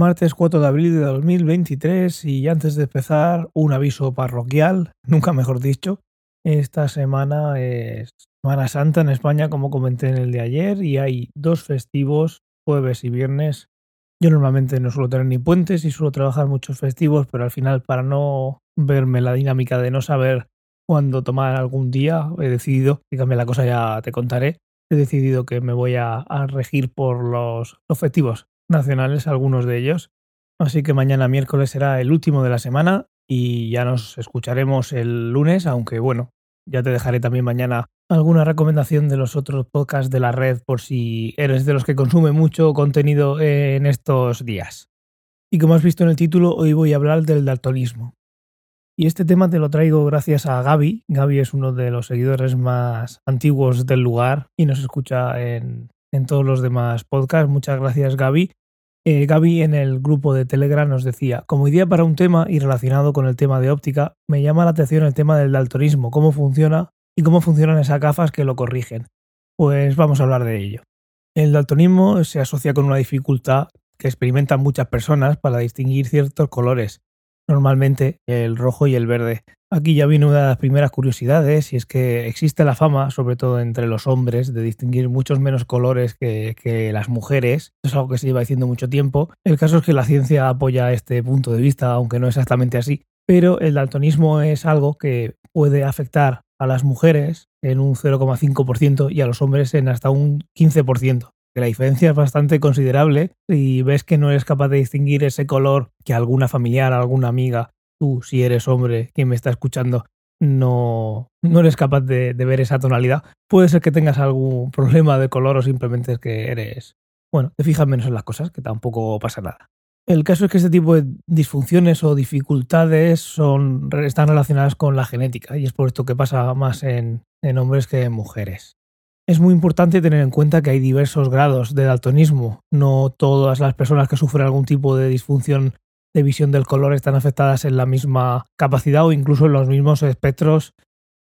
martes 4 de abril de 2023 y antes de empezar un aviso parroquial, nunca mejor dicho. Esta semana es Semana Santa en España, como comenté en el de ayer, y hay dos festivos, jueves y viernes. Yo normalmente no suelo tener ni puentes y suelo trabajar muchos festivos, pero al final para no verme la dinámica de no saber cuándo tomar algún día, he decidido, dígame la cosa ya te contaré, he decidido que me voy a, regir por los, los festivos nacionales, algunos de ellos. Así que mañana miércoles será el último de la semana y ya nos escucharemos el lunes, aunque bueno, ya te dejaré también mañana alguna recomendación de los otros podcasts de la red por si eres de los que consume mucho contenido en estos días. Y como has visto en el título, hoy voy a hablar del daltonismo. Y este tema te lo traigo gracias a Gaby. Gaby es uno de los seguidores más antiguos del lugar y nos escucha en, en todos los demás podcasts. Muchas gracias Gaby. Eh, Gaby en el grupo de Telegram nos decía, como idea para un tema y relacionado con el tema de óptica, me llama la atención el tema del daltonismo, cómo funciona y cómo funcionan esas gafas que lo corrigen. Pues vamos a hablar de ello. El daltonismo se asocia con una dificultad que experimentan muchas personas para distinguir ciertos colores, normalmente el rojo y el verde. Aquí ya viene una de las primeras curiosidades y es que existe la fama, sobre todo entre los hombres, de distinguir muchos menos colores que, las mujeres. es algo que se lleva diciendo mucho tiempo. El caso es que la ciencia apoya este punto de vista, aunque no exactamente así. Pero el daltonismo es algo que puede afectar a las mujeres en un 0,5% y a los hombres en hasta un 15% que la diferencia es bastante considerable y ves que no eres capaz de distinguir ese color que alguna familiar, alguna amiga, tú si eres hombre, quien me está escuchando, no, no eres capaz de, de ver esa tonalidad. Puede ser que tengas algún problema de color o simplemente es que eres, bueno, te fijas menos en las cosas, que tampoco pasa nada. El caso es que este tipo de disfunciones o dificultades son, están relacionadas con la genética y es por esto que pasa más en, en hombres que en mujeres. Es muy importante tener en cuenta que hay diversos grados de daltonismo. No todas las personas que sufren algún tipo de disfunción de visión del color están afectadas en la misma capacidad o incluso en los mismos espectros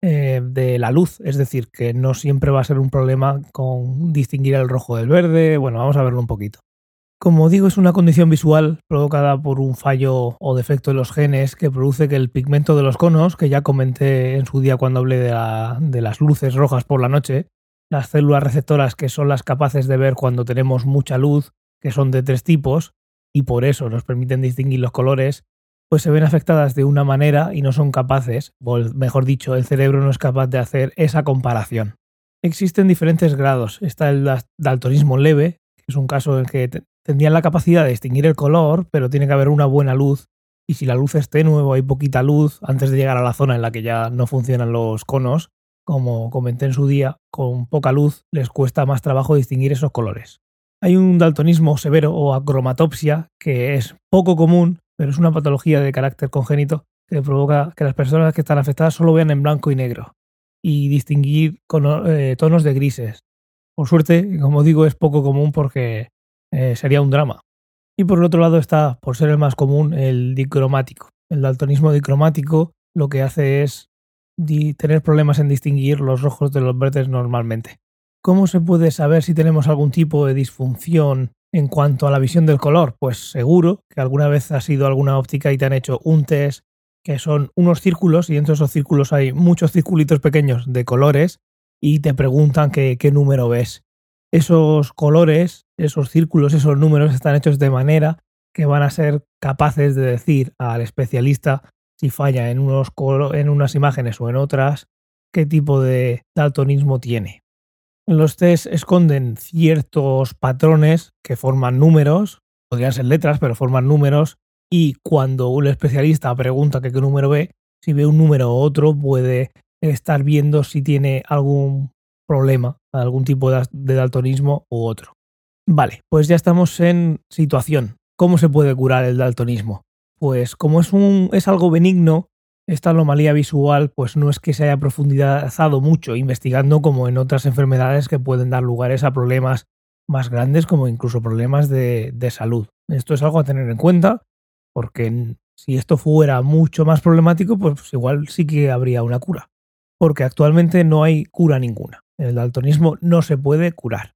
eh, de la luz. Es decir, que no siempre va a ser un problema con distinguir el rojo del verde. Bueno, vamos a verlo un poquito. Como digo, es una condición visual provocada por un fallo o defecto de los genes que produce que el pigmento de los conos, que ya comenté en su día cuando hablé de las luces rojas por la noche, las células receptoras que son las capaces de ver cuando tenemos mucha luz, que son de tres tipos, y por eso nos permiten distinguir los colores, pues se ven afectadas de una manera y no son capaces, o mejor dicho, el cerebro no es capaz de hacer esa comparación. Existen diferentes grados. Está el daltonismo leve, que es un caso en el que tendrían la capacidad de distinguir el color, pero tiene que haber una buena luz. Y si la luz es tenue o hay poquita luz, antes de llegar a la zona en la que ya no funcionan los conos, como comenté en su día, con poca luz les cuesta más trabajo distinguir esos colores. Hay un daltonismo severo o acromatopsia que es poco común, pero es una patología de carácter congénito que provoca que las personas que están afectadas solo vean en blanco y negro y distinguir con, eh, tonos de grises. Por suerte, como digo, es poco común porque eh, sería un drama. Y por el otro lado está, por ser el más común, el dicromático. El daltonismo dicromático lo que hace es tener problemas en distinguir los rojos de los verdes normalmente. ¿Cómo se puede saber si tenemos algún tipo de disfunción en cuanto a la visión del color? Pues seguro que alguna vez has ido a alguna óptica y te han hecho un test que son unos círculos y dentro de esos círculos hay muchos circulitos pequeños de colores y te preguntan qué número ves. Esos colores, esos círculos, esos números están hechos de manera que van a ser capaces de decir al especialista si falla en, unos en unas imágenes o en otras, qué tipo de daltonismo tiene. Los test esconden ciertos patrones que forman números, podrían ser letras, pero forman números, y cuando un especialista pregunta qué número ve, si ve un número u otro, puede estar viendo si tiene algún problema, algún tipo de daltonismo u otro. Vale, pues ya estamos en situación. ¿Cómo se puede curar el daltonismo? Pues como es, un, es algo benigno, esta anomalía visual pues no es que se haya profundizado mucho investigando como en otras enfermedades que pueden dar lugares a problemas más grandes como incluso problemas de, de salud. Esto es algo a tener en cuenta porque si esto fuera mucho más problemático pues igual sí que habría una cura. Porque actualmente no hay cura ninguna. El daltonismo no se puede curar.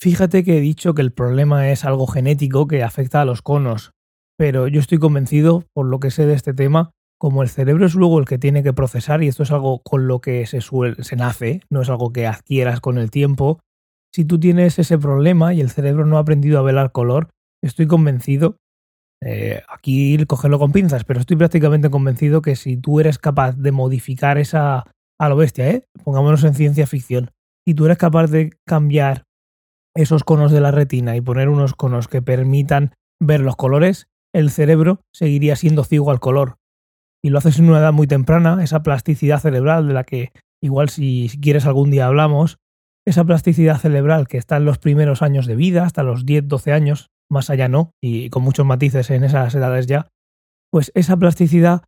Fíjate que he dicho que el problema es algo genético que afecta a los conos, pero yo estoy convencido, por lo que sé de este tema, como el cerebro es luego el que tiene que procesar, y esto es algo con lo que se, nace, no es algo que adquieras con el tiempo, si tú tienes ese problema y el cerebro no ha aprendido a velar color, estoy convencido, eh, aquí cogerlo con pinzas, pero estoy prácticamente convencido que si tú eres capaz de modificar esa a lo bestia, ¿eh? pongámonos en ciencia ficción, si tú eres capaz de cambiar esos conos de la retina y poner unos conos que permitan ver los colores, el cerebro seguiría siendo ciego al color. Y lo haces en una edad muy temprana, esa plasticidad cerebral de la que igual si, quieres algún día hablamos, esa plasticidad cerebral que está en los primeros años de vida, hasta los 10-12 años, más allá no, y con muchos matices en esas edades ya, pues esa plasticidad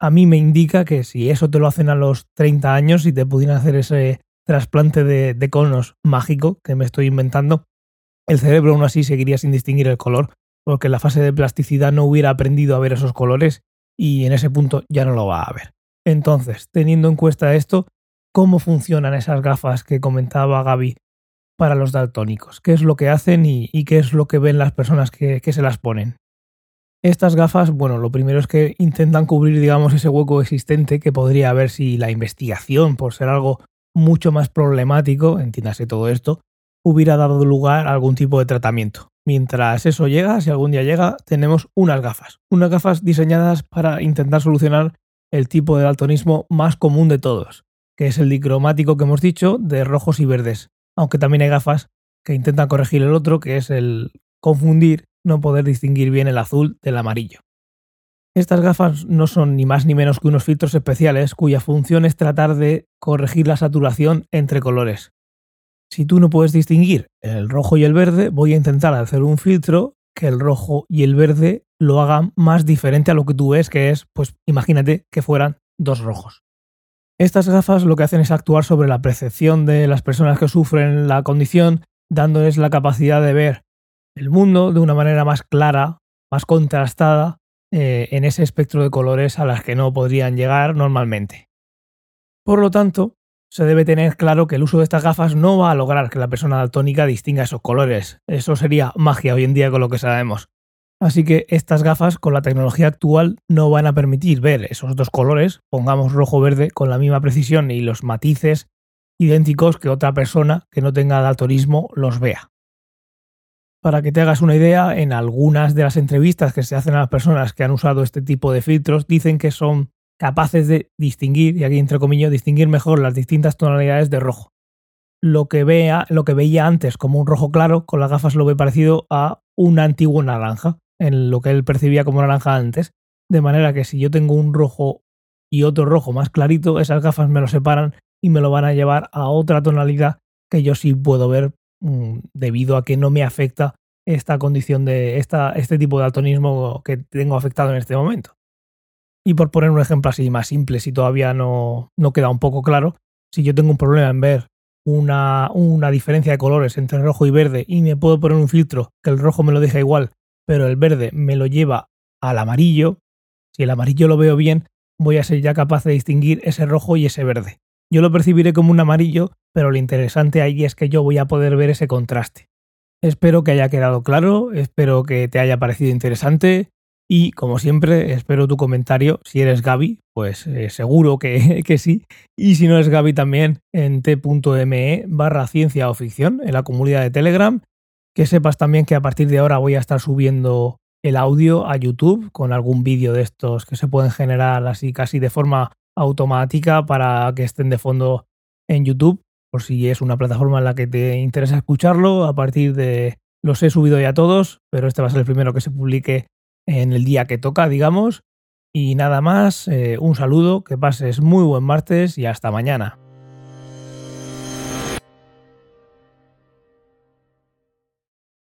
a mí me indica que si eso te lo hacen a los 30 años y te pudieran hacer ese trasplante de, de conos mágico que me estoy inventando, el cerebro aún así seguiría sin distinguir el color, porque en la fase de plasticidad no hubiera aprendido a ver esos colores y en ese punto ya no lo va a ver. Entonces, teniendo en cuenta esto, ¿cómo funcionan esas gafas que comentaba Gaby para los daltónicos? ¿Qué es lo que hacen y, qué es lo que ven las personas que, que se las ponen? Estas gafas, bueno, lo primero es que intentan cubrir, digamos, ese hueco existente que podría haber si la investigación, por ser algo mucho más problemático, entiéndase todo esto, hubiera dado lugar a algún tipo de tratamiento. Mientras eso llega, si algún día llega, tenemos unas gafas. Unas gafas diseñadas para intentar solucionar el tipo de daltonismo más común de todos, que es el dicromático que hemos dicho de rojos y verdes. Aunque también hay gafas que intentan corregir el otro, que es el confundir, no poder distinguir bien el azul del amarillo. Estas gafas no son ni más ni menos que unos filtros especiales cuya función es tratar de corregir la saturación entre colores. Si tú no puedes distinguir el rojo y el verde, voy a intentar hacer un filtro que el rojo y el verde lo hagan más diferente a lo que tú ves, que es, pues imagínate que fueran dos rojos. Estas gafas lo que hacen es actuar sobre la percepción de las personas que sufren la condición, dándoles la capacidad de ver el mundo de una manera más clara, más contrastada eh, en ese espectro de colores a las que no podrían llegar normalmente. Por lo tanto, se debe tener claro que el uso de estas gafas no va a lograr que la persona daltónica distinga esos colores. Eso sería magia hoy en día con lo que sabemos. Así que estas gafas con la tecnología actual no van a permitir ver esos dos colores, pongamos rojo-verde, con la misma precisión y los matices idénticos que otra persona que no tenga daltonismo los vea. Para que te hagas una idea, en algunas de las entrevistas que se hacen a las personas que han usado este tipo de filtros, dicen que son capaces de distinguir, y aquí entre comillas, distinguir mejor las distintas tonalidades de rojo. Lo que, vea, lo que veía antes como un rojo claro, con las gafas lo ve parecido a un antiguo naranja, en lo que él percibía como naranja antes. De manera que si yo tengo un rojo y otro rojo más clarito, esas gafas me lo separan y me lo van a llevar a otra tonalidad que yo sí puedo ver Mm, debido a que no me afecta esta condición de esta, este tipo de altonismo que tengo afectado en este momento. Y por poner un ejemplo así más simple, si todavía no, no queda un poco claro, si yo tengo un problema en ver una, una, diferencia de colores entre rojo y verde y me puedo poner un filtro que el rojo me lo deja igual, pero el verde me lo lleva al amarillo, si el amarillo lo veo bien, voy a ser ya capaz de distinguir ese rojo y ese verde. Yo lo percibiré como un amarillo, pero lo interesante ahí es que yo voy a poder ver ese contraste. Espero que haya quedado claro, espero que te haya parecido interesante y, como siempre, espero tu comentario. Si eres Gaby, pues eh, seguro que, que, sí. Y si no eres Gaby también, en t.me barra ciencia o ficción, en la comunidad de Telegram. Que sepas también que a partir de ahora voy a estar subiendo el audio a YouTube con algún vídeo de estos que se pueden generar así casi de forma automática para que estén de fondo en YouTube, por si es una plataforma en la que te interesa escucharlo. A partir de los he subido ya todos, pero este va a ser el primero que se publique en el día que toca, digamos. Y nada más, eh, un saludo, que pases muy buen martes y hasta mañana.